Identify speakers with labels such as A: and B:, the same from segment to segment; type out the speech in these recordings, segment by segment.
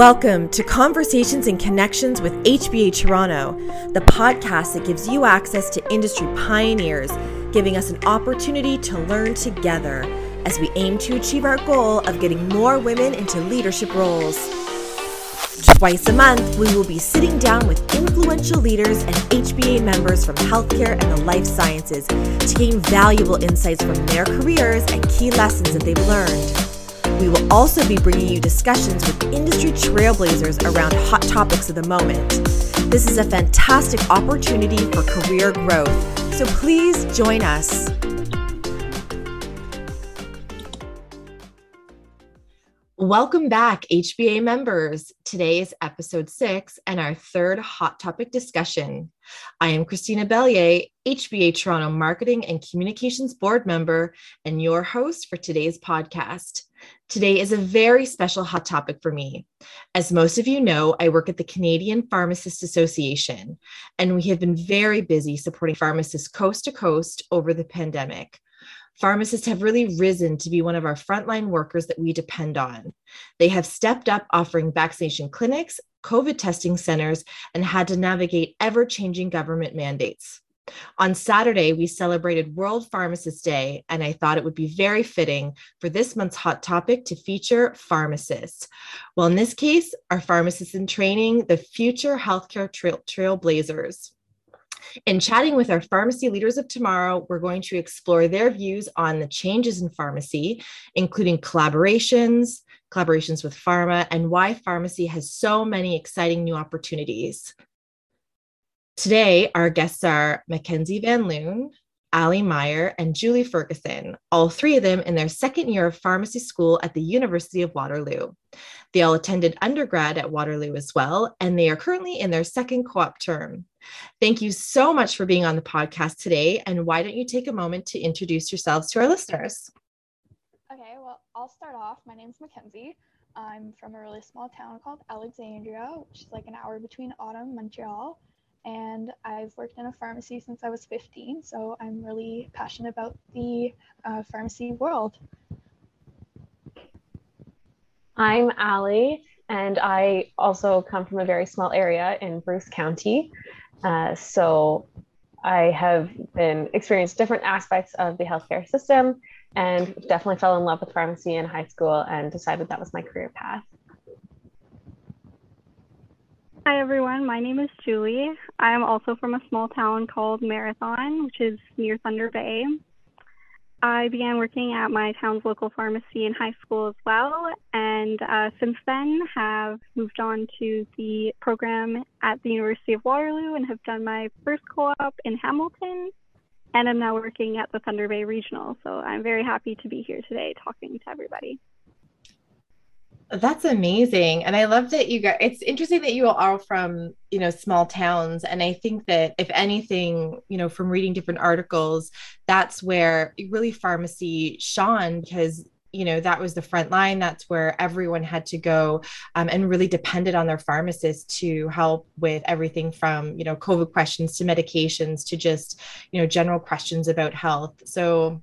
A: Welcome to Conversations and Connections with HBA Toronto, the podcast that gives you access to industry pioneers, giving us an opportunity to learn together as we aim to achieve our goal of getting more women into leadership roles. Twice a month, we will be sitting down with influential leaders and HBA members from healthcare and the life sciences to gain valuable insights from their careers and key lessons that they've learned. We will also be bringing you discussions with industry trailblazers around hot topics of the moment. This is a fantastic opportunity for career growth, so please join us. Welcome back, HBA members. Today is episode six and our third hot topic discussion. I am Christina Bellier, HBA Toronto Marketing and Communications Board member, and your host for today's podcast. Today is a very special hot topic for me. As most of you know, I work at the Canadian Pharmacists Association, and we have been very busy supporting pharmacists coast to coast over the pandemic pharmacists have really risen to be one of our frontline workers that we depend on. They have stepped up offering vaccination clinics, COVID testing centers, and had to navigate ever changing government mandates. On Saturday, we celebrated World Pharmacist Day, and I thought it would be very fitting for this month's hot topic to feature pharmacists. Well, in this case, our pharmacists in training, the future healthcare trail- trailblazers. In chatting with our pharmacy leaders of tomorrow, we're going to explore their views on the changes in pharmacy, including collaborations, collaborations with pharma, and why pharmacy has so many exciting new opportunities. Today, our guests are Mackenzie Van Loon, Ali Meyer, and Julie Ferguson, all three of them in their second year of pharmacy school at the University of Waterloo. They all attended undergrad at Waterloo as well, and they are currently in their second co op term. Thank you so much for being on the podcast today. And why don't you take a moment to introduce yourselves to our listeners?
B: Okay, well, I'll start off. My name's Mackenzie. I'm from a really small town called Alexandria, which is like an hour between and Montreal and I've worked in a pharmacy since I was 15, so I'm really passionate about the uh, pharmacy world.
C: I'm Ali, and I also come from a very small area in Bruce County. Uh, so I have been experienced different aspects of the healthcare system and definitely fell in love with pharmacy in high school and decided that was my career path.
D: Hi, everyone. My name is Julie. I am also from a small town called Marathon, which is near Thunder Bay. I began working at my town's local pharmacy in high school as well, and uh, since then have moved on to the program at the University of Waterloo and have done my first co-op in Hamilton, and I'm now working at the Thunder Bay Regional. So I'm very happy to be here today talking to everybody.
A: That's amazing. And I love that you got it's interesting that you are all from, you know, small towns. And I think that if anything, you know, from reading different articles, that's where really pharmacy shone because you know that was the front line that's where everyone had to go um, and really depended on their pharmacist to help with everything from you know covid questions to medications to just you know general questions about health so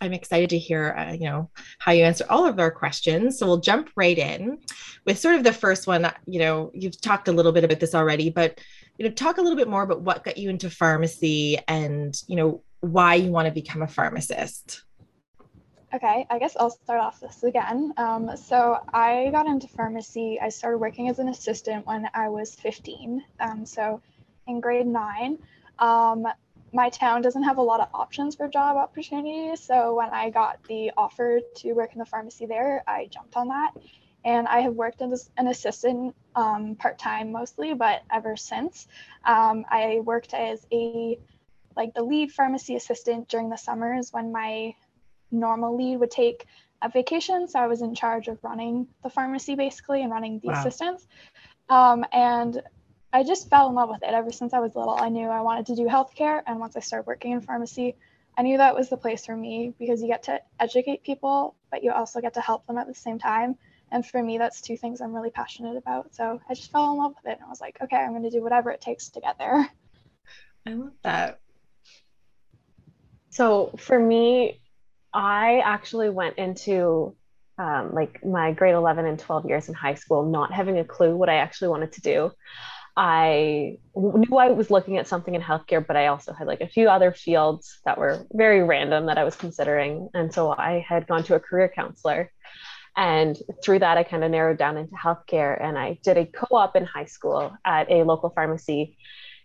A: I'm excited to hear, uh, you know, how you answer all of our questions. So we'll jump right in with sort of the first one. You know, you've talked a little bit about this already, but you know, talk a little bit more about what got you into pharmacy and you know why you want to become a pharmacist.
B: Okay, I guess I'll start off this again. Um, so I got into pharmacy. I started working as an assistant when I was 15. Um, so in grade nine. Um, my town doesn't have a lot of options for job opportunities. So when I got the offer to work in the pharmacy there, I jumped on that. And I have worked as an assistant um, part time mostly, but ever since um, I worked as a like the lead pharmacy assistant during the summers when my normal lead would take a vacation. So I was in charge of running the pharmacy basically and running the wow. assistants. Um, and I just fell in love with it ever since I was little. I knew I wanted to do healthcare, and once I started working in pharmacy, I knew that was the place for me because you get to educate people, but you also get to help them at the same time. And for me, that's two things I'm really passionate about. So I just fell in love with it, and I was like, okay, I'm going to do whatever it takes to get there.
A: I love that.
C: So for me, I actually went into um, like my grade 11 and 12 years in high school, not having a clue what I actually wanted to do. I knew I was looking at something in healthcare, but I also had like a few other fields that were very random that I was considering. And so I had gone to a career counselor. And through that, I kind of narrowed down into healthcare. And I did a co op in high school at a local pharmacy.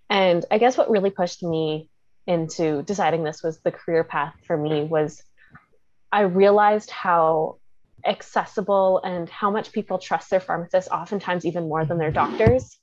C: And I guess what really pushed me into deciding this was the career path for me was I realized how accessible and how much people trust their pharmacists, oftentimes even more than their doctors.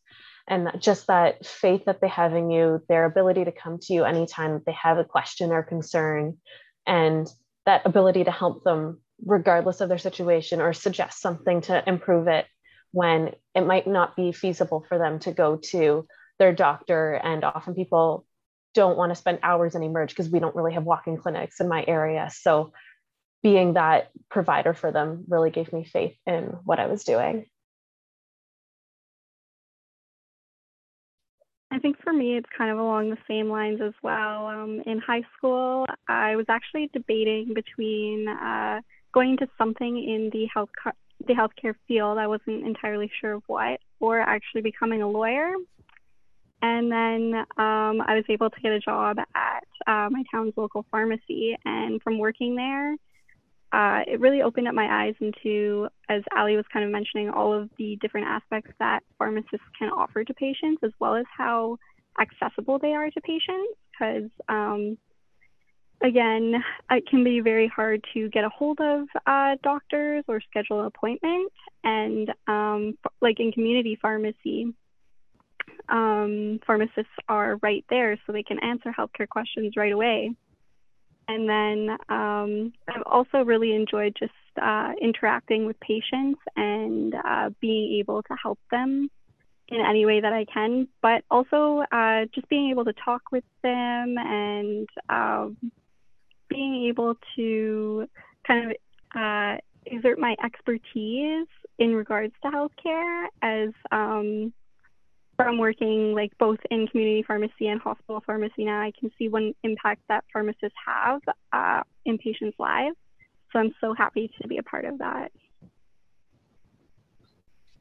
C: And just that faith that they have in you, their ability to come to you anytime they have a question or concern, and that ability to help them regardless of their situation or suggest something to improve it when it might not be feasible for them to go to their doctor. And often people don't want to spend hours in emerge because we don't really have walk-in clinics in my area. So being that provider for them really gave me faith in what I was doing.
D: I think for me, it's kind of along the same lines as well. Um, in high school, I was actually debating between uh, going to something in the health the healthcare field. I wasn't entirely sure of what, or actually becoming a lawyer. And then um, I was able to get a job at uh, my town's local pharmacy, and from working there, uh, it really opened up my eyes into, as Ali was kind of mentioning, all of the different aspects that pharmacists can offer to patients, as well as how accessible they are to patients. Because, um, again, it can be very hard to get a hold of uh, doctors or schedule an appointment. And, um, like in community pharmacy, um, pharmacists are right there so they can answer healthcare questions right away. And then um, I've also really enjoyed just uh, interacting with patients and uh, being able to help them in any way that I can, but also uh, just being able to talk with them and um, being able to kind of uh, exert my expertise in regards to healthcare as um, from working like both in community pharmacy and hospital pharmacy now, I can see one impact that pharmacists have uh, in patients' lives. So I'm so happy to be a part of that.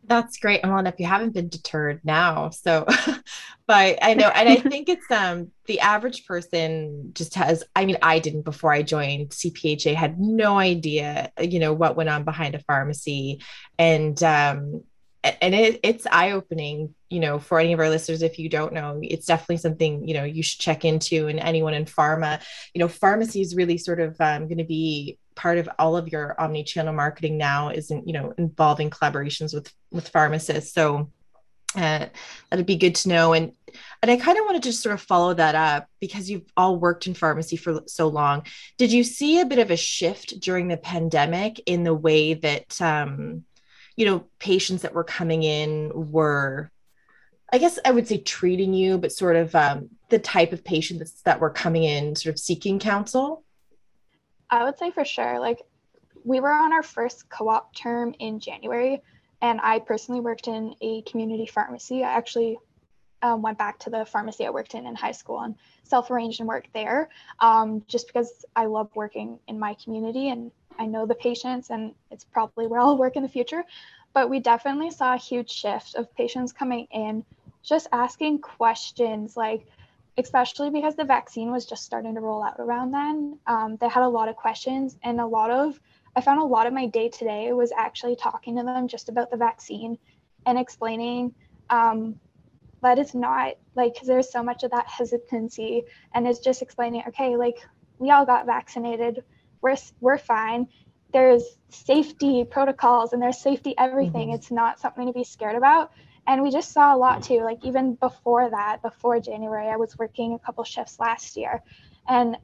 A: That's great. And Well, if you haven't been deterred now, so, but I know, and I think it's um the average person just has. I mean, I didn't before I joined CPHA, had no idea, you know, what went on behind a pharmacy, and um, and it, it's eye opening you know for any of our listeners if you don't know it's definitely something you know you should check into and anyone in pharma you know pharmacy is really sort of um, going to be part of all of your omni-channel marketing now isn't you know involving collaborations with with pharmacists. So uh, that'd be good to know. And and i kind of want to just sort of follow that up because you've all worked in pharmacy for so long. Did you see a bit of a shift during the pandemic in the way that um, you know, patients that were coming in were, I guess I would say treating you, but sort of um, the type of patients that were coming in sort of seeking counsel?
B: I would say for sure. Like, we were on our first co op term in January, and I personally worked in a community pharmacy. I actually um, went back to the pharmacy I worked in in high school and self arranged and worked there um, just because I love working in my community and I know the patients and it's probably where I'll work in the future. But we definitely saw a huge shift of patients coming in just asking questions like, especially because the vaccine was just starting to roll out around then. Um, they had a lot of questions and a lot of, I found a lot of my day today was actually talking to them just about the vaccine and explaining um, that it's not like, because there's so much of that hesitancy and it's just explaining, okay, like we all got vaccinated we're we're fine. There's safety protocols and there's safety everything. Mm-hmm. it's not something to be scared about. And we just saw a lot too like even before that before january i was working a couple shifts last year. And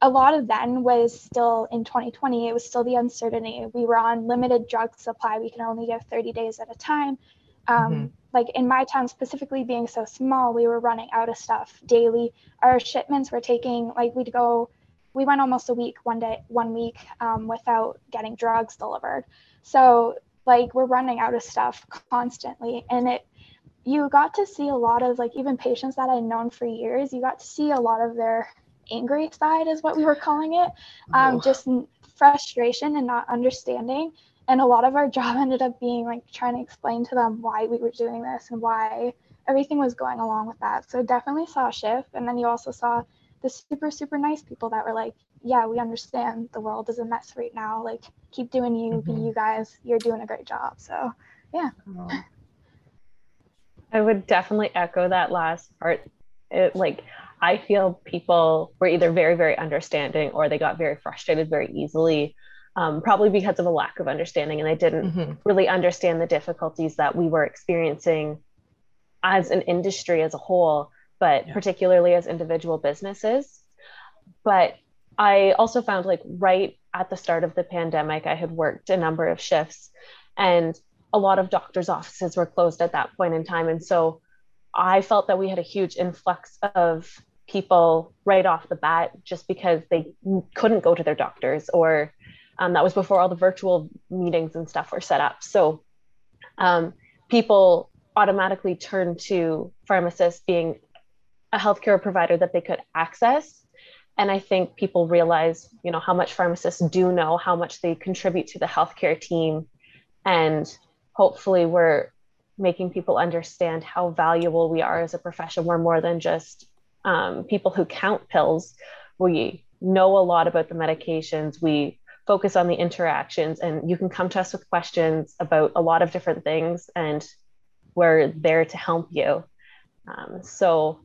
B: a lot of then was still in 2020 it was still the uncertainty. We were on limited drug supply. We can only give 30 days at a time. Um, mm-hmm. like in my town specifically being so small we were running out of stuff daily. Our shipments were taking like we'd go we went almost a week one day one week um, without getting drugs delivered so like we're running out of stuff constantly and it you got to see a lot of like even patients that i'd known for years you got to see a lot of their angry side is what we were calling it um, just frustration and not understanding. And a lot of our job ended up being like trying to explain to them why we were doing this and why everything was going along with that. So definitely saw a shift. And then you also saw the super, super nice people that were like, yeah, we understand the world is a mess right now. Like, keep doing you, mm-hmm. be you guys. You're doing a great job. So, yeah.
C: I would definitely echo that last part. It like I feel people were either very, very understanding or they got very frustrated very easily, um, probably because of a lack of understanding. And they didn't mm-hmm. really understand the difficulties that we were experiencing as an industry as a whole, but yeah. particularly as individual businesses. But I also found like right at the start of the pandemic, I had worked a number of shifts and a lot of doctors' offices were closed at that point in time. And so I felt that we had a huge influx of people right off the bat just because they couldn't go to their doctors or um, that was before all the virtual meetings and stuff were set up. So um, people automatically turned to pharmacists being a healthcare provider that they could access. And I think people realize, you know, how much pharmacists do know, how much they contribute to the healthcare team. And hopefully we're making people understand how valuable we are as a profession. We're more than just um, people who count pills. We know a lot about the medications. We focus on the interactions, and you can come to us with questions about a lot of different things, and we're there to help you. Um, so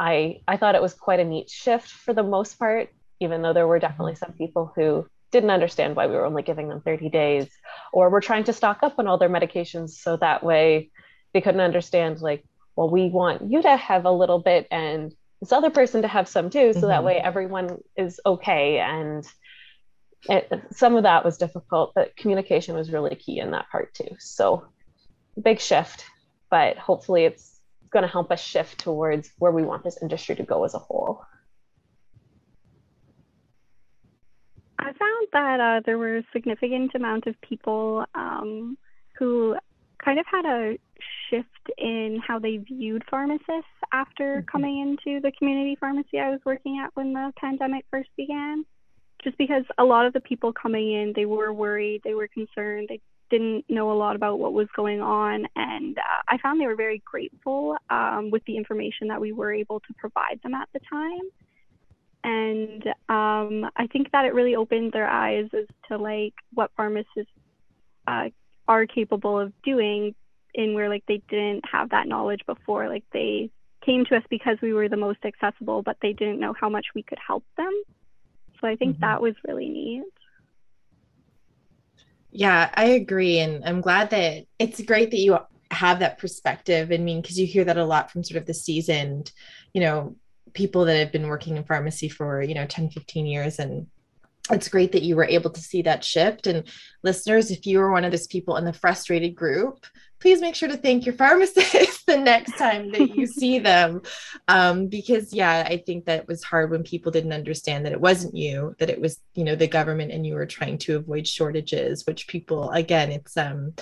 C: I I thought it was quite a neat shift for the most part, even though there were definitely some people who didn't understand why we were only giving them 30 days or we're trying to stock up on all their medications so that way they couldn't understand like well we want you to have a little bit and this other person to have some too so mm-hmm. that way everyone is okay and it, some of that was difficult but communication was really key in that part too so big shift but hopefully it's going to help us shift towards where we want this industry to go as a whole
D: I found that uh, there were a significant amount of people um, who kind of had a shift in how they viewed pharmacists after mm-hmm. coming into the community pharmacy I was working at when the pandemic first began. Just because a lot of the people coming in, they were worried, they were concerned, they didn't know a lot about what was going on. And uh, I found they were very grateful um, with the information that we were able to provide them at the time and um, I think that it really opened their eyes as to like what pharmacists uh, are capable of doing in where like they didn't have that knowledge before. Like they came to us because we were the most accessible, but they didn't know how much we could help them. So I think mm-hmm. that was really neat.
A: Yeah, I agree. And I'm glad that it's great that you have that perspective. I mean, because you hear that a lot from sort of the seasoned, you know, people that have been working in pharmacy for you know 10 15 years and it's great that you were able to see that shift and listeners if you are one of those people in the frustrated group please make sure to thank your pharmacist the next time that you see them um, because yeah i think that was hard when people didn't understand that it wasn't you that it was you know the government and you were trying to avoid shortages which people again it's um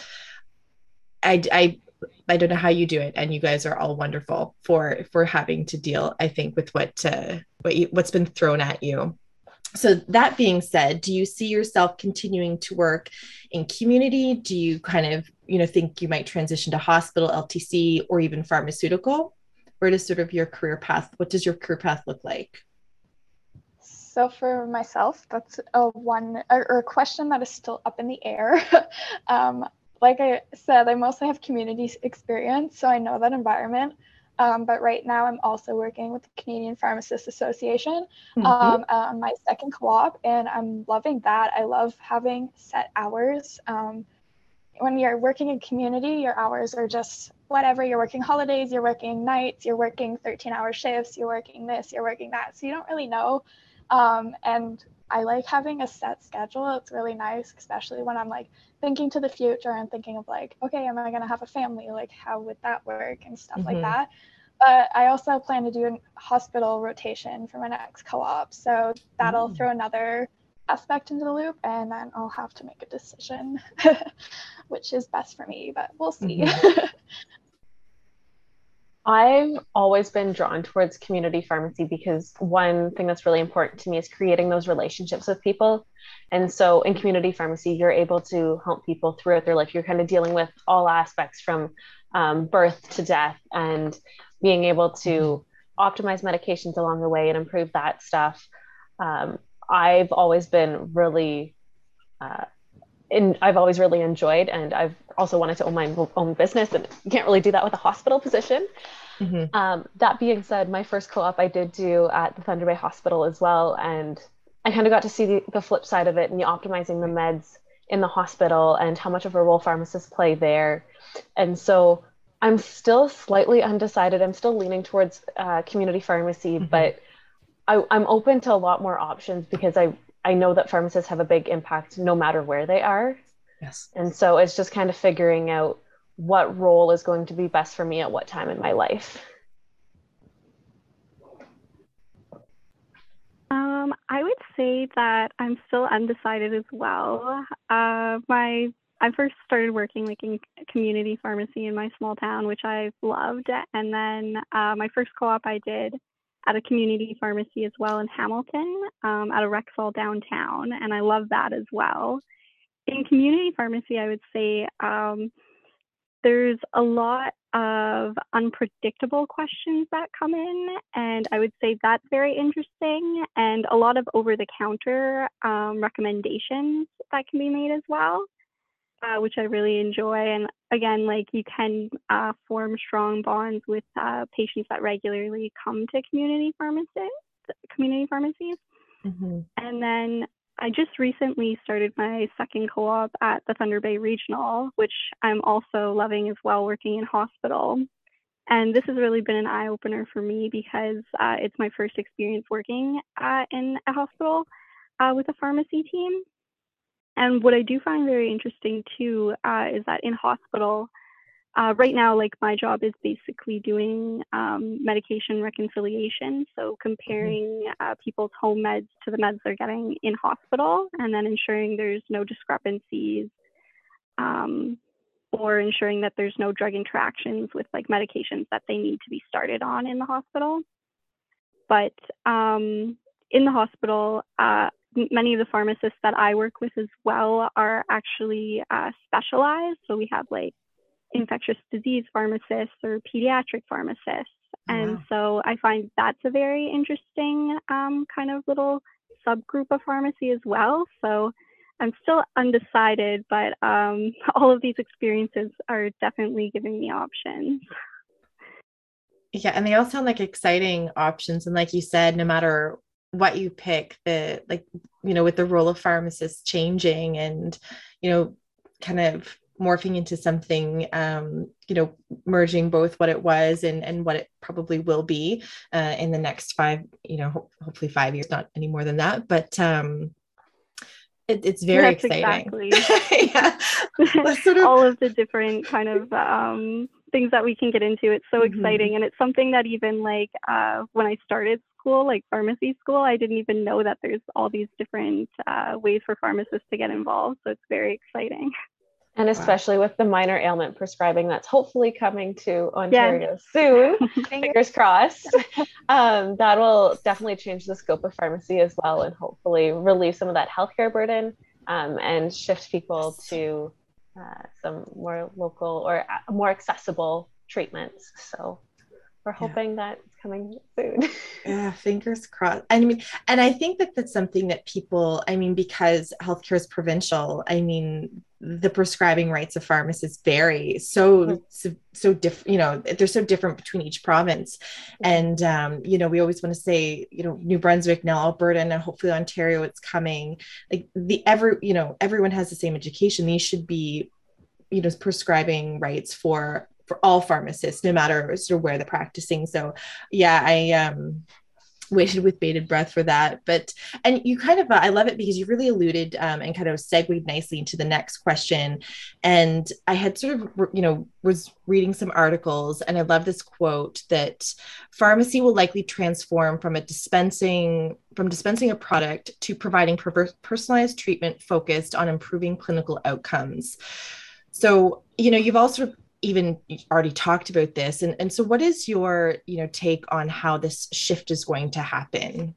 A: I, I I don't know how you do it, and you guys are all wonderful for for having to deal. I think with what uh, what you, what's been thrown at you. So that being said, do you see yourself continuing to work in community? Do you kind of you know think you might transition to hospital, LTC, or even pharmaceutical? Where does sort of your career path? What does your career path look like?
B: So for myself, that's a one or a question that is still up in the air. um, like I said, I mostly have community experience, so I know that environment. Um, but right now, I'm also working with the Canadian Pharmacists Association mm-hmm. um, on my second co-op, and I'm loving that. I love having set hours. Um, when you're working in community, your hours are just whatever. You're working holidays, you're working nights, you're working 13-hour shifts, you're working this, you're working that. So you don't really know. Um, and I like having a set schedule. It's really nice, especially when I'm like thinking to the future and thinking of like, okay, am I going to have a family? Like, how would that work and stuff mm-hmm. like that. But I also plan to do a hospital rotation for my next co op. So that'll mm. throw another aspect into the loop and then I'll have to make a decision, which is best for me, but we'll see. Mm-hmm.
C: I've always been drawn towards community pharmacy because one thing that's really important to me is creating those relationships with people. And so in community pharmacy, you're able to help people throughout their life. You're kind of dealing with all aspects from um, birth to death and being able to optimize medications along the way and improve that stuff. Um, I've always been really, uh, in, I've always really enjoyed, and I've also wanted to own my own business, and you can't really do that with a hospital position. Mm-hmm. Um, that being said, my first co-op I did do at the Thunder Bay Hospital as well, and I kind of got to see the, the flip side of it and the optimizing the meds in the hospital and how much of a role pharmacists play there. And so I'm still slightly undecided. I'm still leaning towards uh, community pharmacy, mm-hmm. but I, I'm open to a lot more options because I I know that pharmacists have a big impact no matter where they are.
A: Yes.
C: And so it's just kind of figuring out what role is going to be best for me at what time in my life.
D: Um, I would say that I'm still undecided as well. Uh, my I first started working like in community pharmacy in my small town, which I've loved, and then uh, my first co-op I did at a community pharmacy as well in Hamilton, um, at a Rexall downtown, and I love that as well. In community pharmacy, I would say um, there's a lot of unpredictable questions that come in, and I would say that's very interesting, and a lot of over the counter um, recommendations that can be made as well, uh, which I really enjoy. And again, like you can uh, form strong bonds with uh, patients that regularly come to community pharmacies. Community pharmacies. Mm-hmm. And then I just recently started my second co op at the Thunder Bay Regional, which I'm also loving as well, working in hospital. And this has really been an eye opener for me because uh, it's my first experience working uh, in a hospital uh, with a pharmacy team. And what I do find very interesting too uh, is that in hospital, uh, right now, like my job is basically doing um, medication reconciliation. So mm-hmm. comparing uh, people's home meds to the meds they're getting in hospital and then ensuring there's no discrepancies um, or ensuring that there's no drug interactions with like medications that they need to be started on in the hospital. But um, in the hospital, uh, many of the pharmacists that I work with as well are actually uh, specialized. So we have like infectious disease pharmacists or pediatric pharmacists. Oh, and wow. so I find that's a very interesting um, kind of little subgroup of pharmacy as well. So I'm still undecided, but um, all of these experiences are definitely giving me options.
A: Yeah, and they all sound like exciting options. And like you said, no matter what you pick, the like, you know, with the role of pharmacists changing and, you know, kind of morphing into something um, you know merging both what it was and and what it probably will be uh, in the next five you know ho- hopefully five years not any more than that but um it, it's very
D: That's
A: exciting
D: exactly. yeah sort of... all of the different kind of um things that we can get into it's so mm-hmm. exciting and it's something that even like uh when i started school like pharmacy school i didn't even know that there's all these different uh, ways for pharmacists to get involved so it's very exciting
C: and especially wow. with the minor ailment prescribing that's hopefully coming to Ontario soon, fingers crossed. Um, that will definitely change the scope of pharmacy as well, and hopefully relieve some of that healthcare burden um, and shift people to uh, some more local or more accessible treatments. So we're hoping yeah. that it's coming soon.
A: yeah, fingers crossed. I mean, and I think that that's something that people, I mean, because healthcare is provincial, I mean, the prescribing rights of pharmacists vary so mm-hmm. so, so different you know they're so different between each province mm-hmm. and um, you know we always want to say you know new brunswick now alberta and hopefully ontario it's coming like the every you know everyone has the same education these should be you know prescribing rights for for all pharmacists no matter sort of where they're practicing so yeah i um waited with bated breath for that. But, and you kind of, uh, I love it because you really alluded um, and kind of segued nicely into the next question. And I had sort of, you know, was reading some articles and I love this quote that pharmacy will likely transform from a dispensing, from dispensing a product to providing per- personalized treatment focused on improving clinical outcomes. So, you know, you've also even already talked about this. And, and so what is your you know take on how this shift is going to happen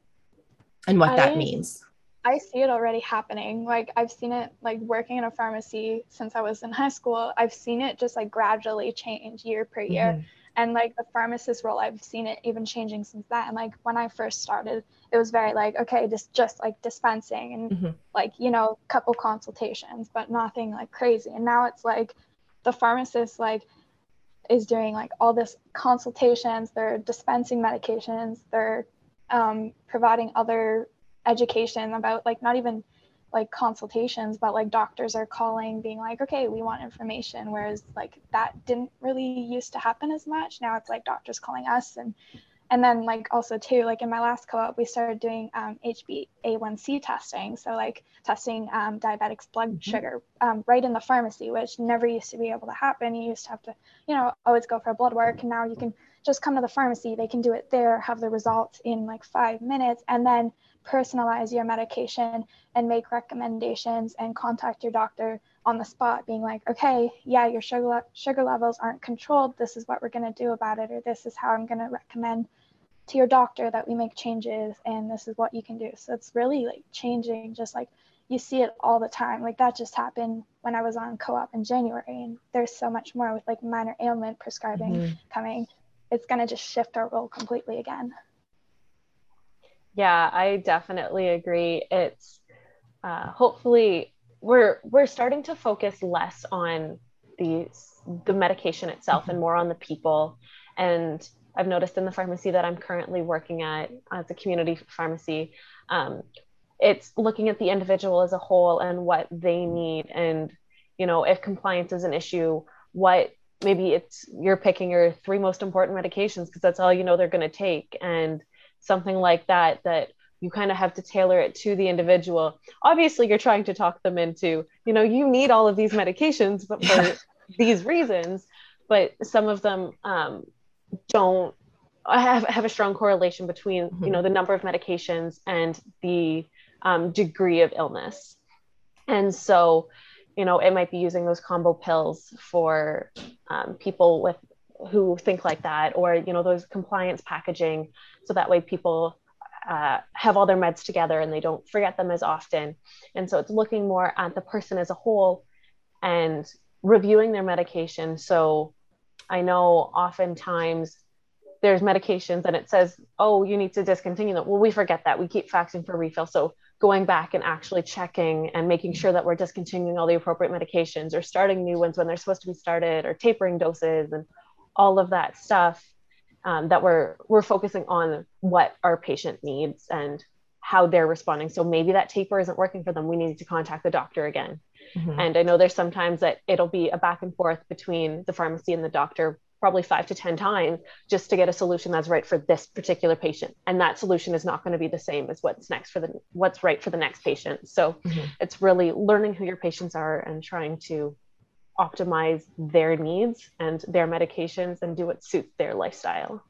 A: and what I, that means?
B: I see it already happening. Like i've seen it like working in a pharmacy since i was in high school. I've seen it just like gradually change year per year. Mm-hmm. and like the pharmacist role i've seen it even changing since that and like when i first started it was very like okay just just like dispensing and mm-hmm. like you know a couple consultations but nothing like crazy. And now it's like the pharmacist like is doing like all this consultations they're dispensing medications they're um, providing other education about like not even like consultations but like doctors are calling being like okay we want information whereas like that didn't really used to happen as much. Now it's like doctors calling us and and then like also too like in my last co-op we started doing um, hba1c testing. So like testing um, diabetics blood mm-hmm. sugar um, right in the pharmacy which never used to be able to happen. You used to have to you know always go for a blood work. And now you can just come to the pharmacy. They can do it there have the results in like five minutes and then personalize your medication and make recommendations and contact your doctor on the spot being like okay yeah your sugar sugar levels aren't controlled. This is what we're going to do about it or this is how i'm going to recommend to your doctor that we make changes and this is what you can do. So it's really like changing just like you see it all the time. Like that just happened when i was on co-op in january and there's so much more with like minor ailment prescribing mm-hmm. coming. It's going to just shift our role completely again.
C: Yeah i definitely agree. It's uh, hopefully we're we're starting to focus less on the the medication itself and more on the people. And I've noticed in the pharmacy that I'm currently working at as a community pharmacy, um, it's looking at the individual as a whole and what they need. And, you know, if compliance is an issue, what maybe it's you're picking your three most important medications because that's all you know they're going to take. And something like that, that you kind of have to tailor it to the individual. Obviously, you're trying to talk them into, you know, you need all of these medications, but for these reasons. But some of them, um, don't have, have a strong correlation between mm-hmm. you know the number of medications and the um, degree of illness. And so you know it might be using those combo pills for um, people with who think like that or you know those compliance packaging so that way people uh, have all their meds together and they don't forget them as often. And so it's looking more at the person as a whole and reviewing their medication. So I know oftentimes there's medications and it says, oh, you need to discontinue them. Well, we forget that. We keep faxing for refill. So going back and actually checking and making sure that we're discontinuing all the appropriate medications or starting new ones when they're supposed to be started or tapering doses and all of that stuff um, that we're we're focusing on what our patient needs and how they're responding. So maybe that taper isn't working for them. We need to contact the doctor again. Mm-hmm. And I know there's sometimes that it'll be a back and forth between the pharmacy and the doctor, probably five to 10 times, just to get a solution that's right for this particular patient. And that solution is not going to be the same as what's next for the what's right for the next patient. So mm-hmm. it's really learning who your patients are and trying to optimize their needs and their medications and do what suits their lifestyle.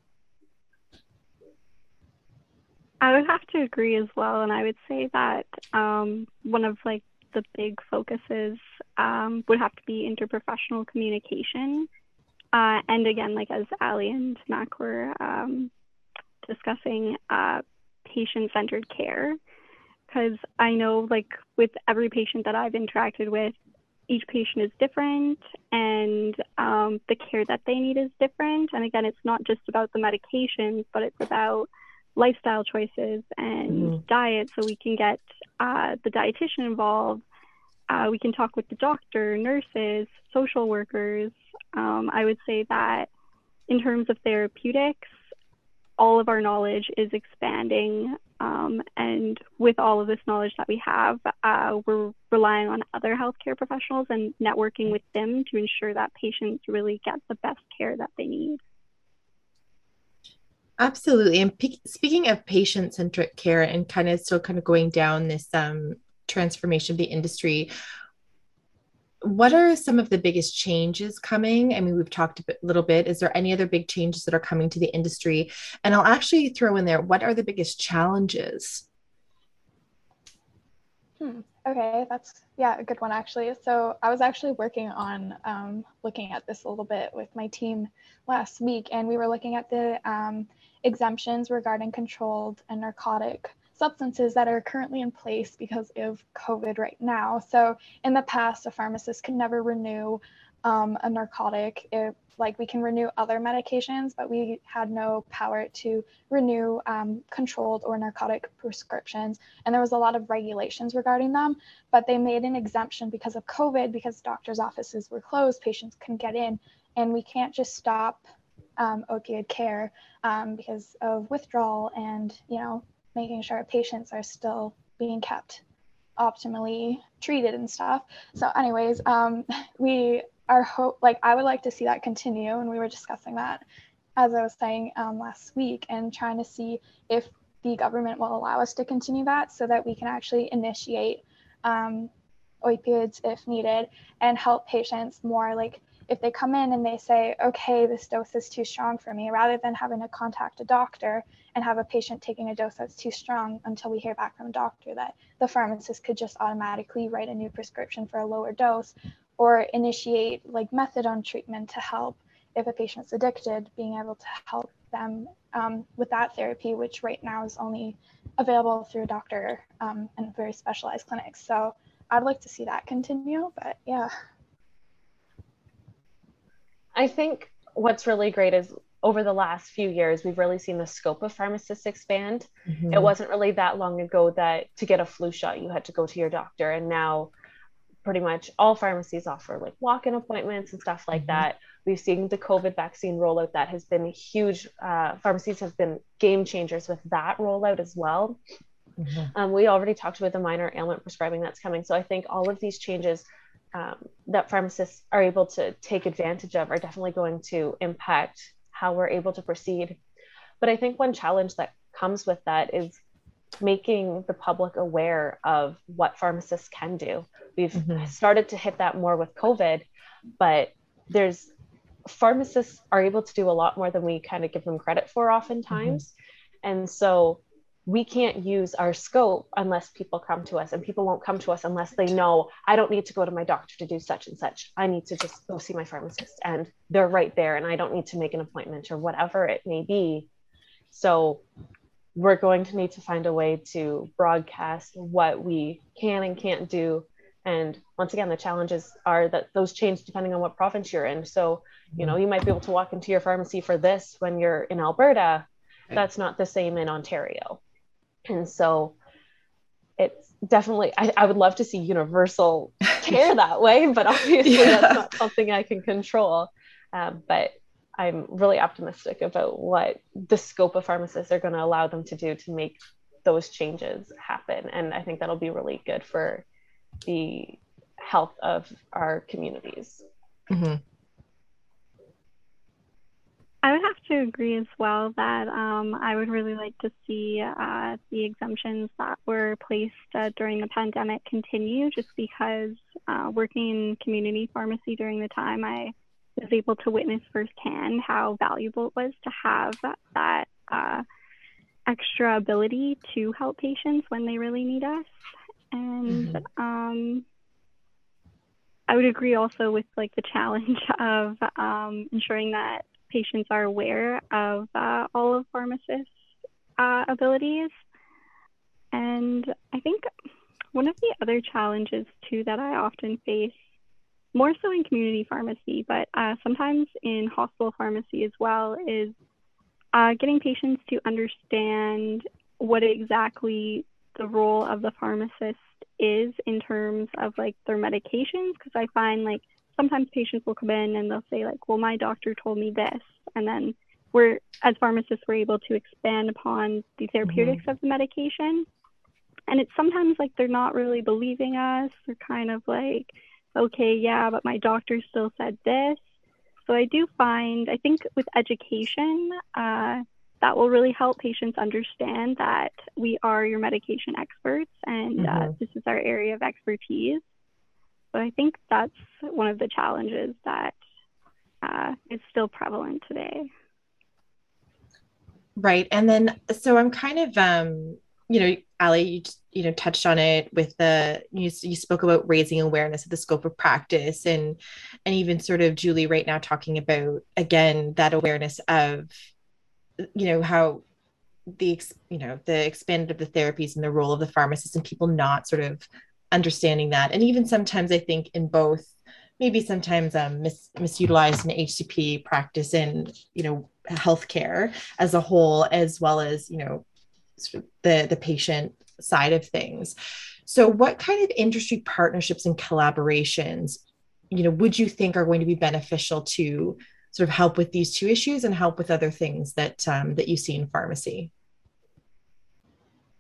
D: I would have to agree as well, and I would say that um, one of like the big focuses um, would have to be interprofessional communication. Uh, and again, like as Ali and Mac were um, discussing, uh, patient centered care. Because I know, like, with every patient that I've interacted with, each patient is different and um, the care that they need is different. And again, it's not just about the medications, but it's about lifestyle choices and mm-hmm. diet so we can get uh, the dietitian involved. Uh, we can talk with the doctor, nurses, social workers. Um, I would say that in terms of therapeutics, all of our knowledge is expanding. Um, and with all of this knowledge that we have, uh, we're relying on other healthcare professionals and networking with them to ensure that patients really get the best care that they need.
A: Absolutely. And speaking of patient centric care and kind of still kind of going down this um, transformation of the industry, what are some of the biggest changes coming? I mean, we've talked a bit, little bit. Is there any other big changes that are coming to the industry? And I'll actually throw in there what are the biggest challenges?
B: Hmm. Okay, that's yeah, a good one actually. So I was actually working on um, looking at this a little bit with my team last week, and we were looking at the um, exemptions regarding controlled and narcotic substances that are currently in place because of COVID right now. So in the past, a pharmacist could never renew um, a narcotic. It, like we can renew other medications, but we had no power to renew um, controlled or narcotic prescriptions. And there was a lot of regulations regarding them, but they made an exemption because of COVID, because doctors' offices were closed, patients couldn't get in, and we can't just stop um, opioid care um, because of withdrawal and you know making sure patients are still being kept optimally treated and stuff. So, anyways, um, we are hope like I would like to see that continue, and we were discussing that as I was saying um, last week, and trying to see if the government will allow us to continue that so that we can actually initiate um, opioids if needed and help patients more like if they come in and they say, okay, this dose is too strong for me, rather than having to contact a doctor and have a patient taking a dose that's too strong until we hear back from a doctor, that the pharmacist could just automatically write a new prescription for a lower dose or initiate like methadone treatment to help if a patient's addicted, being able to help them um, with that therapy, which right now is only available through a doctor um, and very specialized clinics. So I'd like to see that continue, but yeah.
C: I think what's really great is over the last few years, we've really seen the scope of pharmacists expand. Mm-hmm. It wasn't really that long ago that to get a flu shot, you had to go to your doctor. And now, pretty much all pharmacies offer like walk in appointments and stuff like mm-hmm. that. We've seen the COVID vaccine rollout that has been huge. Uh, pharmacies have been game changers with that rollout as well. Mm-hmm. Um, we already talked about the minor ailment prescribing that's coming. So I think all of these changes um, that pharmacists are able to take advantage of are definitely going to impact how we're able to proceed. But I think one challenge that comes with that is making the public aware of what pharmacists can do. We've mm-hmm. started to hit that more with COVID, but there's pharmacists are able to do a lot more than we kind of give them credit for oftentimes. Mm-hmm. And so we can't use our scope unless people come to us and people won't come to us unless they know i don't need to go to my doctor to do such and such. I need to just go see my pharmacist and they're right there and i don't need to make an appointment or whatever it may be. So we're going to need to find a way to broadcast what we can and can't do. And once again the challenges are that those change depending on what province you're in. So you know you might be able to walk into your pharmacy for this when you're in alberta. That's not the same in ontario and so it's definitely, I, I would love to see universal care that way, but obviously yeah. that's not something I can control. Um, but I'm really optimistic about what the scope of pharmacists are going to allow them to do to make those changes happen. And I think that'll be really good for the health of our communities. Mm-hmm.
D: I would have to agree as well that um, I would really like to see uh, the exemptions that were placed uh, during the pandemic continue, just because uh, working in community pharmacy during the time, I was able to witness firsthand how valuable it was to have that, uh, extra ability to help patients when they really need us. And mm-hmm. um, I would agree also with like the challenge of um, ensuring that patients are aware of uh, all of pharmacists' uh, abilities. And I think one of the other challenges too that I often face, more so in community pharmacy, but uh, sometimes in hospital pharmacy as well, is uh, getting patients to understand what exactly the role of the pharmacist is in terms of like their medications. Because I find like sometimes patients will come in and they'll say like, well, my doctor told me this. And then we're, as pharmacists, we're able to expand upon the therapeutics mm-hmm. of the medication. And it's sometimes like they're not really believing us. They're kind of like, okay, yeah, but my doctor still said this. So I do find, I think with education, uh, that will really help patients understand that we are your medication experts and uh, mm-hmm. uh, this is our area of expertise. But I think that's one of the challenges that uh, is still prevalent today.
A: Right. And then, so I'm kind of, um, you know, Ali, you you know touched on it with the you, you spoke about raising awareness of the scope of practice and and even sort of julie right now talking about again that awareness of you know how the you know the expanded of the therapies and the role of the pharmacist and people not sort of understanding that and even sometimes i think in both maybe sometimes um, mis- misutilized in hcp practice in you know healthcare as a whole as well as you know sort of the the patient side of things so what kind of industry partnerships and collaborations you know would you think are going to be beneficial to sort of help with these two issues and help with other things that um, that you see in pharmacy?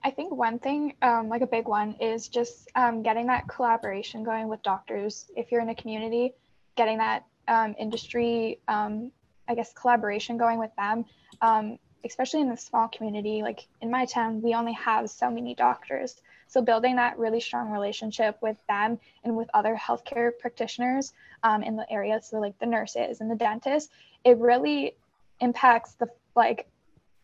B: I think one thing, um, like a big one, is just um, getting that collaboration going with doctors. If you're in a community, getting that um, industry, um, I guess, collaboration going with them, um, especially in a small community. Like in my town, we only have so many doctors. So building that really strong relationship with them and with other healthcare practitioners um, in the area, so like the nurses and the dentists, it really impacts the like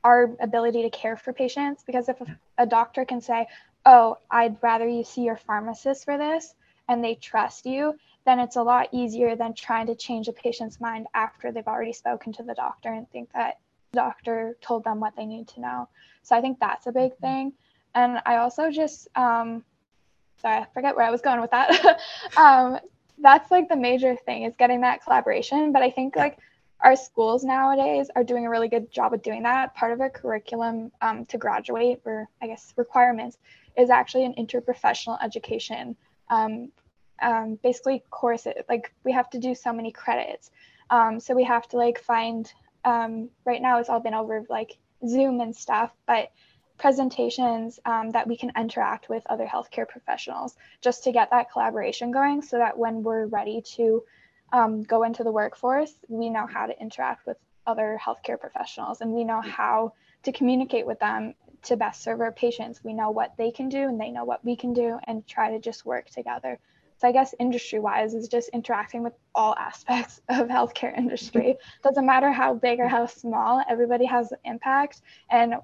B: our ability to care for patients because if a, a doctor can say, "Oh, I'd rather you see your pharmacist for this," and they trust you, then it's a lot easier than trying to change a patient's mind after they've already spoken to the doctor and think that the doctor told them what they need to know. So I think that's a big thing. And I also just, um, sorry, I forget where I was going with that. um, that's like the major thing is getting that collaboration. But I think like our schools nowadays are doing a really good job of doing that. Part of our curriculum um, to graduate, or I guess requirements, is actually an interprofessional education. Um, um, basically, courses like we have to do so many credits. Um, so we have to like find. Um, right now, it's all been over like Zoom and stuff, but presentations um, that we can interact with other healthcare professionals just to get that collaboration going so that when we're ready to um, go into the workforce, we know how to interact with other healthcare professionals and we know how to communicate with them to best serve our patients. We know what they can do and they know what we can do and try to just work together. So I guess industry wise is just interacting with all aspects of healthcare industry. Doesn't matter how big or how small, everybody has an impact. And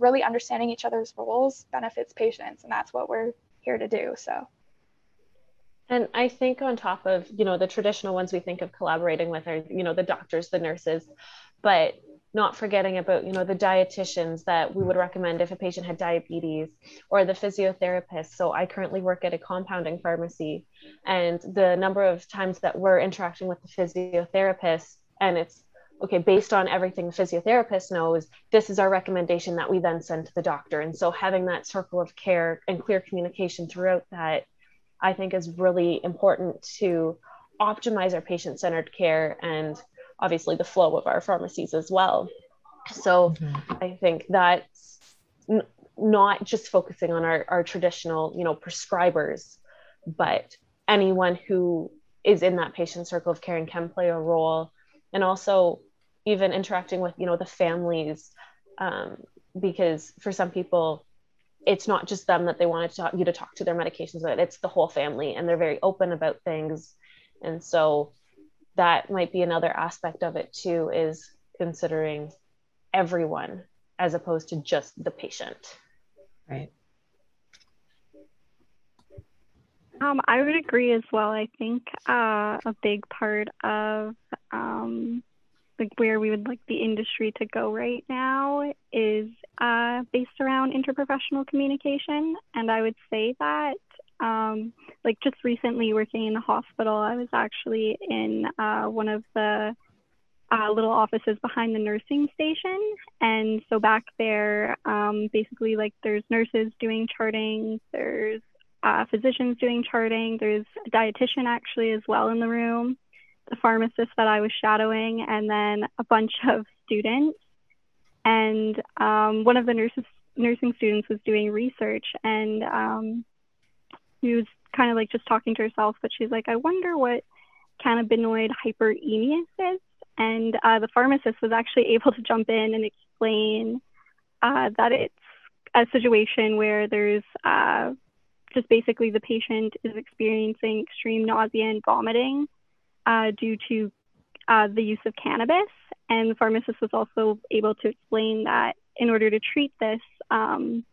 B: really understanding each other's roles benefits patients and that's what we're here to do so
C: and i think on top of you know the traditional ones we think of collaborating with are you know the doctors the nurses but not forgetting about you know the dietitians that we would recommend if a patient had diabetes or the physiotherapist so i currently work at a compounding pharmacy and the number of times that we're interacting with the physiotherapist and it's okay, based on everything the physiotherapist knows, this is our recommendation that we then send to the doctor. And so having that circle of care and clear communication throughout that, I think is really important to optimize our patient centered care and obviously the flow of our pharmacies as well. So mm-hmm. I think that's n- not just focusing on our, our traditional, you know, prescribers, but anyone who is in that patient circle of care and can play a role and also even interacting with you know the families um, because for some people it's not just them that they want to talk, you to talk to their medications but it's the whole family and they're very open about things. And so that might be another aspect of it too is considering everyone as opposed to just the patient.
A: Right.
D: Um, I would agree as well. I think uh, a big part of um, like where we would like the industry to go right now is uh, based around interprofessional communication. And I would say that, um, like just recently working in the hospital, I was actually in uh, one of the uh, little offices behind the nursing station. And so back there, um, basically, like there's nurses doing charting, there's uh, physicians doing charting, there's a dietitian actually as well in the room the pharmacist that I was shadowing, and then a bunch of students. And um, one of the nurses, nursing students was doing research, and um, she was kind of like just talking to herself, but she's like, I wonder what cannabinoid hyperemesis is. And uh, the pharmacist was actually able to jump in and explain uh, that it's a situation where there's uh, just basically the patient is experiencing extreme nausea and vomiting uh, due to uh, the use of cannabis. And the pharmacist was also able to explain that in order to treat this, um,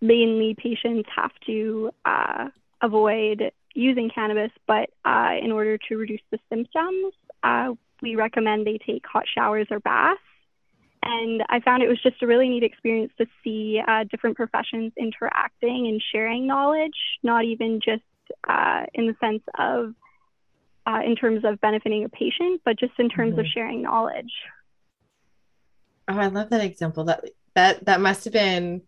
D: mainly patients have to uh, avoid using cannabis, but uh, in order to reduce the symptoms, uh, we recommend they take hot showers or baths. And I found it was just a really neat experience to see uh, different professions interacting and sharing knowledge, not even just in the sense of uh, in terms of benefiting a patient, but just in terms mm-hmm. of sharing knowledge.
A: Oh, I love that example. That that that must have been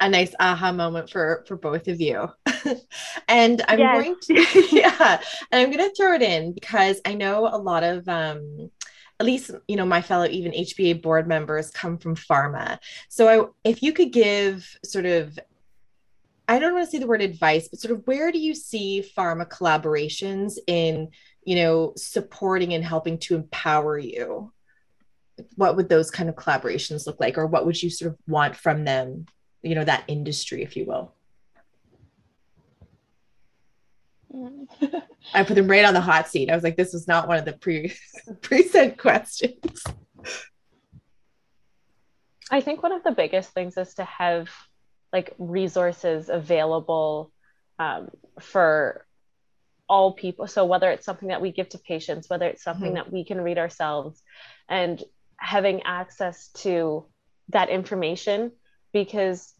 A: a nice aha moment for for both of you. and I'm yes. going to yeah, and I'm going to throw it in because I know a lot of um at least you know my fellow even HBA board members come from pharma. So I, if you could give sort of I don't want to say the word advice, but sort of where do you see pharma collaborations in, you know, supporting and helping to empower you? What would those kind of collaborations look like, or what would you sort of want from them, you know, that industry, if you will? I put them right on the hot seat. I was like, this was not one of the pre pre-sent questions.
C: I think one of the biggest things is to have like resources available um, for all people. So whether it's something that we give to patients, whether it's something mm-hmm. that we can read ourselves, and having access to that information because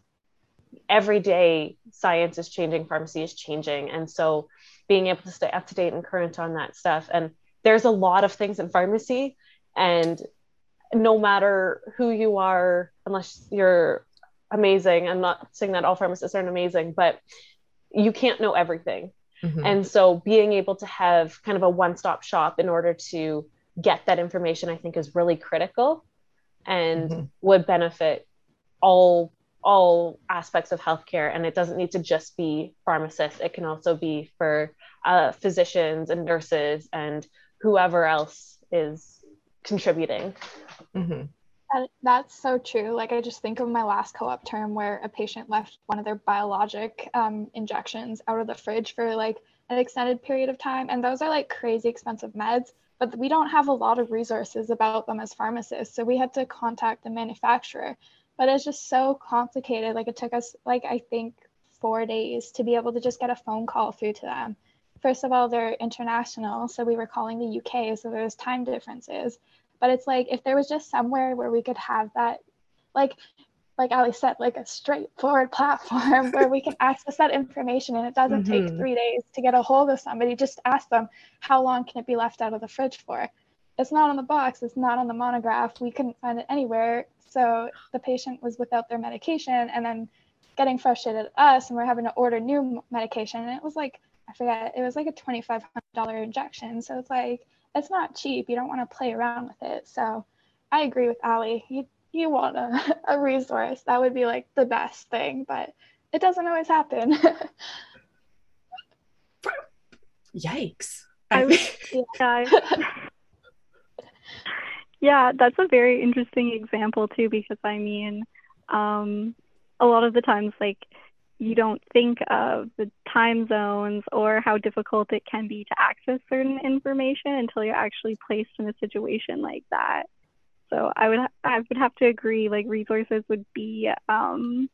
C: every day science is changing, pharmacy is changing. And so being able to stay up to date and current on that stuff. And there's a lot of things in pharmacy. And no matter who you are, unless you're amazing, I'm not saying that all pharmacists aren't amazing, but you can't know everything. Mm-hmm. And so being able to have kind of a one stop shop in order to get that information, I think is really critical and mm-hmm. would benefit all all aspects of healthcare and it doesn't need to just be pharmacists it can also be for uh, physicians and nurses and whoever else is contributing
B: mm-hmm. That, that's so true like i just think of my last co-op term where a patient left one of their biologic um, injections out of the fridge for like an extended period of time and those are like crazy expensive meds but we don't have a lot of resources about them as pharmacists so we had to contact the manufacturer but it's just so complicated. Like it took us like I think four days to be able to just get a phone call through to them. First of all, they're international, so we were calling the UK, so there's time differences. But it's like if there was just somewhere where we could have that, like like Ali said, like a straightforward platform where we can access that information and it doesn't mm-hmm. take three days to get a hold of somebody. Just ask them how long can it be left out of the fridge for. It's not on the box, it's not on the monograph. We couldn't find it anywhere. So the patient was without their medication and then getting frustrated at us and we're having to order new medication. And it was like, I forget, it was like a $2,500 injection. So it's like, it's not cheap. You don't want to play around with it. So I agree with Ali. You, you want a, a resource. That would be like the best thing, but it doesn't always happen.
A: Yikes.
D: I, yeah, yeah, that's a very interesting example too, because I mean, um, a lot of the times, like, you don't think of the time zones or how difficult it can be to access certain information until you're actually placed in a situation like that. So I would I would have to agree like resources would be um,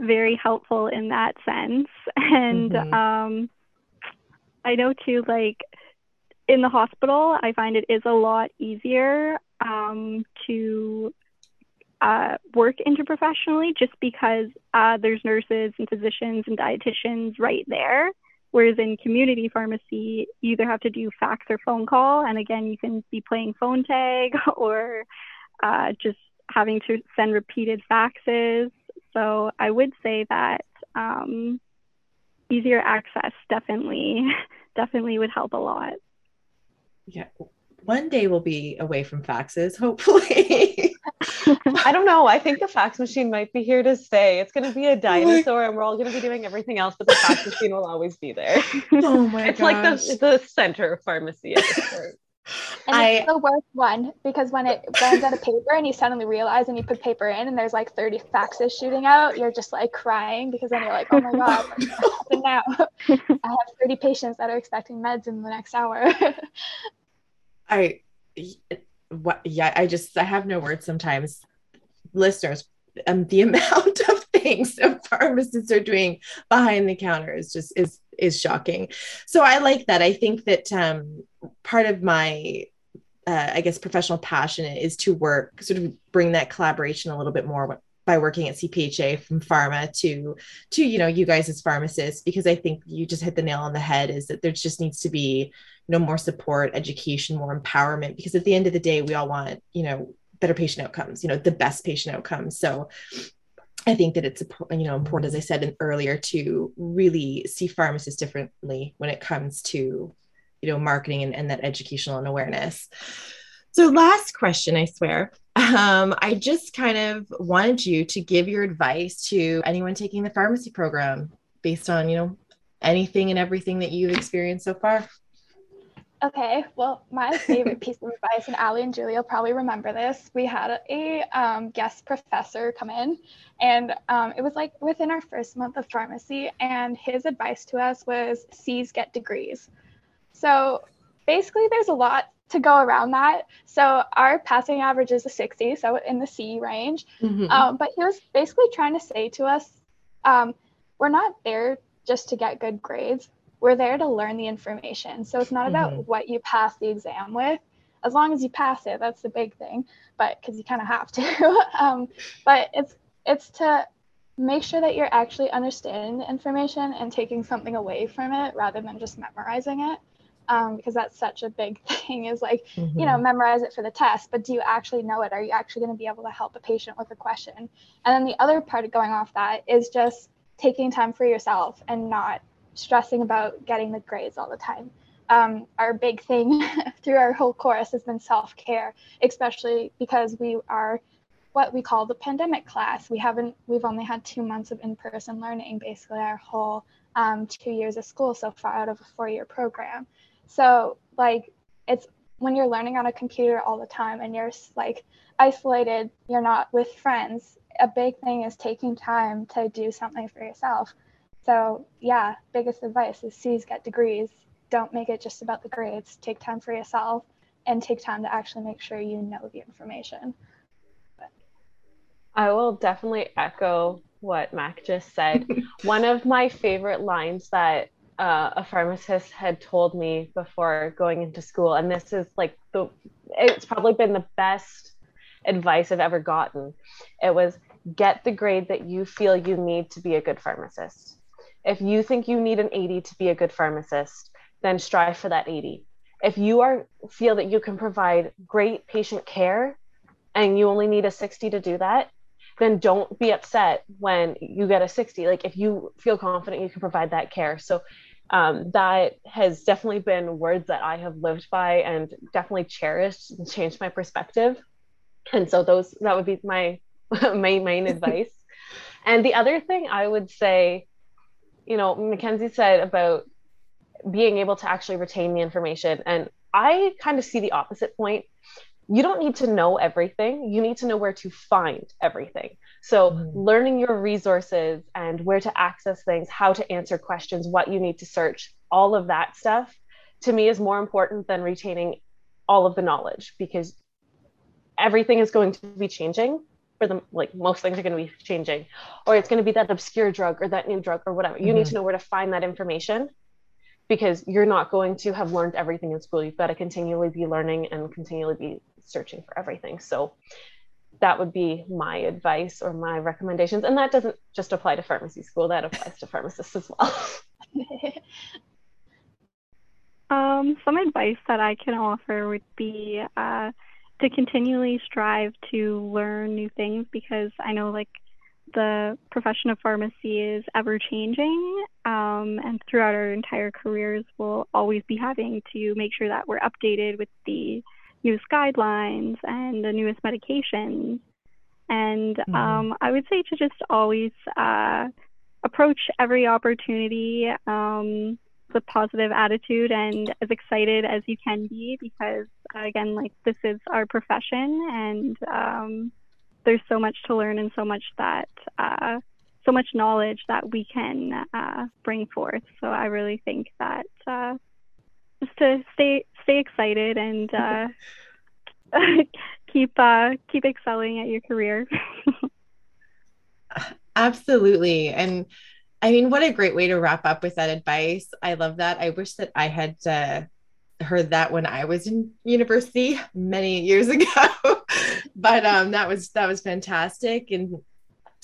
D: very helpful in that sense. And mm-hmm. um, I know too like in the hospital, I find it is a lot easier um, to uh, work interprofessionally just because uh, there's nurses and physicians and dietitians right there. Whereas in community pharmacy, you either have to do fax or phone call. And again, you can be playing phone tag or uh, just having to send repeated faxes. So I would say that um, easier access definitely, definitely would help a lot.
A: Yeah. One day we'll be away from faxes, hopefully.
C: I don't know. I think the fax machine might be here to stay. It's going to be a oh dinosaur, and we're all going to be doing everything else, but the fax machine will always be there.
A: Oh my
C: It's
A: gosh.
C: like the, the center of pharmacy.
B: And I, it's the worst one because when it runs out of paper and you suddenly realize and you put paper in and there's like 30 faxes shooting out, you're just like crying because then you're like, oh my God, what's happening now? I have 30 patients that are expecting meds in the next hour.
A: I, what, yeah, I just, I have no words sometimes. Listeners, um, the amount of things a pharmacists are doing behind the counter is just is is shocking. So I like that. I think that um, part of my uh, I guess professional passion is to work sort of bring that collaboration a little bit more by working at CPHA from pharma to to you know you guys as pharmacists because I think you just hit the nail on the head is that there just needs to be you know more support education more empowerment because at the end of the day we all want you know better patient outcomes you know the best patient outcomes. So I think that it's you know important as I said earlier to really see pharmacists differently when it comes to you know marketing and, and that educational and awareness. So last question I swear um, I just kind of wanted you to give your advice to anyone taking the pharmacy program based on, you know, anything and everything that you've experienced so far.
B: Okay, well, my favorite piece of advice, and Ali and Julia probably remember this. We had a um, guest professor come in, and um, it was like within our first month of pharmacy, and his advice to us was C's get degrees. So basically, there's a lot to go around that. So our passing average is a 60, so in the C range. Mm-hmm. Um, but he was basically trying to say to us, um, we're not there just to get good grades. We're there to learn the information. So it's not mm-hmm. about what you pass the exam with. As long as you pass it, that's the big thing. But because you kind of have to. um, but it's it's to make sure that you're actually understanding the information and taking something away from it rather than just memorizing it um, because that's such a big thing is like mm-hmm. you know memorize it for the test but do you actually know it? Are you actually going to be able to help a patient with a question? And then the other part of going off that is just taking time for yourself and not stressing about getting the grades all the time. Um, our big thing through our whole course has been self-care especially because we are what we call the pandemic class. We haven't we've only had two months of in-person learning basically our whole um, two years of school so far out of a four-year program so like it's when you're learning on a computer all the time and you're like isolated, you're not with friends. A big thing is taking time to do something for yourself. So yeah, biggest advice is C's get degrees. Don't make it just about the grades. Take time for yourself and take time to actually make sure you know the information. But.
C: I will definitely echo what Mac just said. One of my favorite lines that uh, a pharmacist had told me before going into school, and this is like the it's probably been the best advice I've ever gotten. It was get the grade that you feel you need to be a good pharmacist. If you think you need an 80 to be a good pharmacist, then strive for that 80. If you are feel that you can provide great patient care and you only need a 60 to do that, then don't be upset when you get a 60 like if you feel confident you can provide that care. So um, that has definitely been words that i have lived by and definitely cherished and changed my perspective. And so those that would be my my main advice. And the other thing i would say you know mackenzie said about being able to actually retain the information. And i kind of see the opposite point you don't need to know everything. You need to know where to find everything. So, mm-hmm. learning your resources and where to access things, how to answer questions, what you need to search, all of that stuff to me is more important than retaining all of the knowledge because everything is going to be changing for them like most things are going to be changing or it's going to be that obscure drug or that new drug or whatever you mm-hmm. need to know where to find that information because you're not going to have learned everything in school you've got to continually be learning and continually be searching for everything. So that would be my advice or my recommendations. And that doesn't just apply to pharmacy school, that applies to pharmacists as well.
D: um, some advice that I can offer would be uh, to continually strive to learn new things because I know like the profession of pharmacy is ever changing um, and throughout our entire careers we'll always be having to make sure that we're updated with the newest guidelines and the newest medications. And mm-hmm. um, I would say to just always uh, approach every opportunity um, with positive attitude and as excited as you can be because, again, like this is our profession and um, there's so much to learn and so much that. Uh, so much knowledge that we can uh, bring forth. So I really think that uh, just to stay stay excited and uh, keep uh, keep excelling at your career.
A: Absolutely. And I mean, what a great way to wrap up with that advice. I love that. I wish that I had uh, heard that when I was in university many years ago. but um, that was that was fantastic. And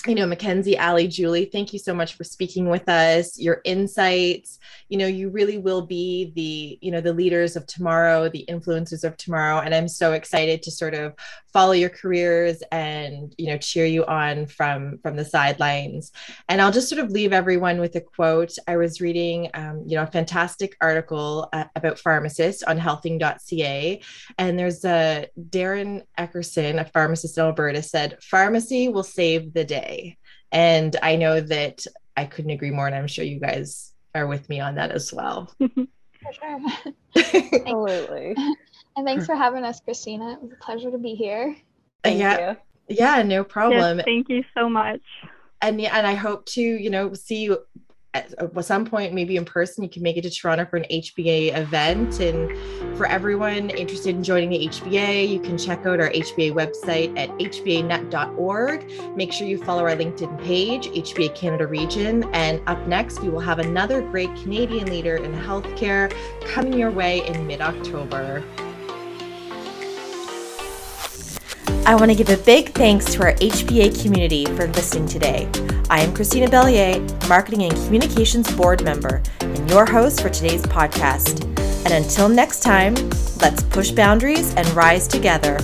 A: you know, Mackenzie, Ali, Julie, thank you so much for speaking with us. Your insights, you know, you really will be the, you know, the leaders of tomorrow, the influencers of tomorrow. And I'm so excited to sort of follow your careers and, you know, cheer you on from from the sidelines. And I'll just sort of leave everyone with a quote. I was reading, um, you know, a fantastic article uh, about pharmacists on healthing.ca. And there's a Darren Eckerson, a pharmacist in Alberta, said, pharmacy will save the day. And I know that I couldn't agree more. And I'm sure you guys are with me on that as well.
B: For sure.
C: Absolutely.
B: And thanks for having us, Christina. It was a pleasure to be here.
C: Uh, thank
A: yeah.
C: you.
A: Yeah, no problem.
D: Yes, thank you so much.
A: And yeah, and I hope to, you know, see you at, some point, maybe in person, you can make it to Toronto for an HBA event. And for everyone interested in joining the HBA, you can check out our HBA website at hbanet.org. Make sure you follow our LinkedIn page, HBA Canada Region. And up next, we will have another great Canadian leader in healthcare coming your way in mid October. I want to give a big thanks to our HBA community for listening today. I am Christina Bellier, Marketing and Communications Board Member, and your host for today's podcast. And until next time, let's push boundaries and rise together.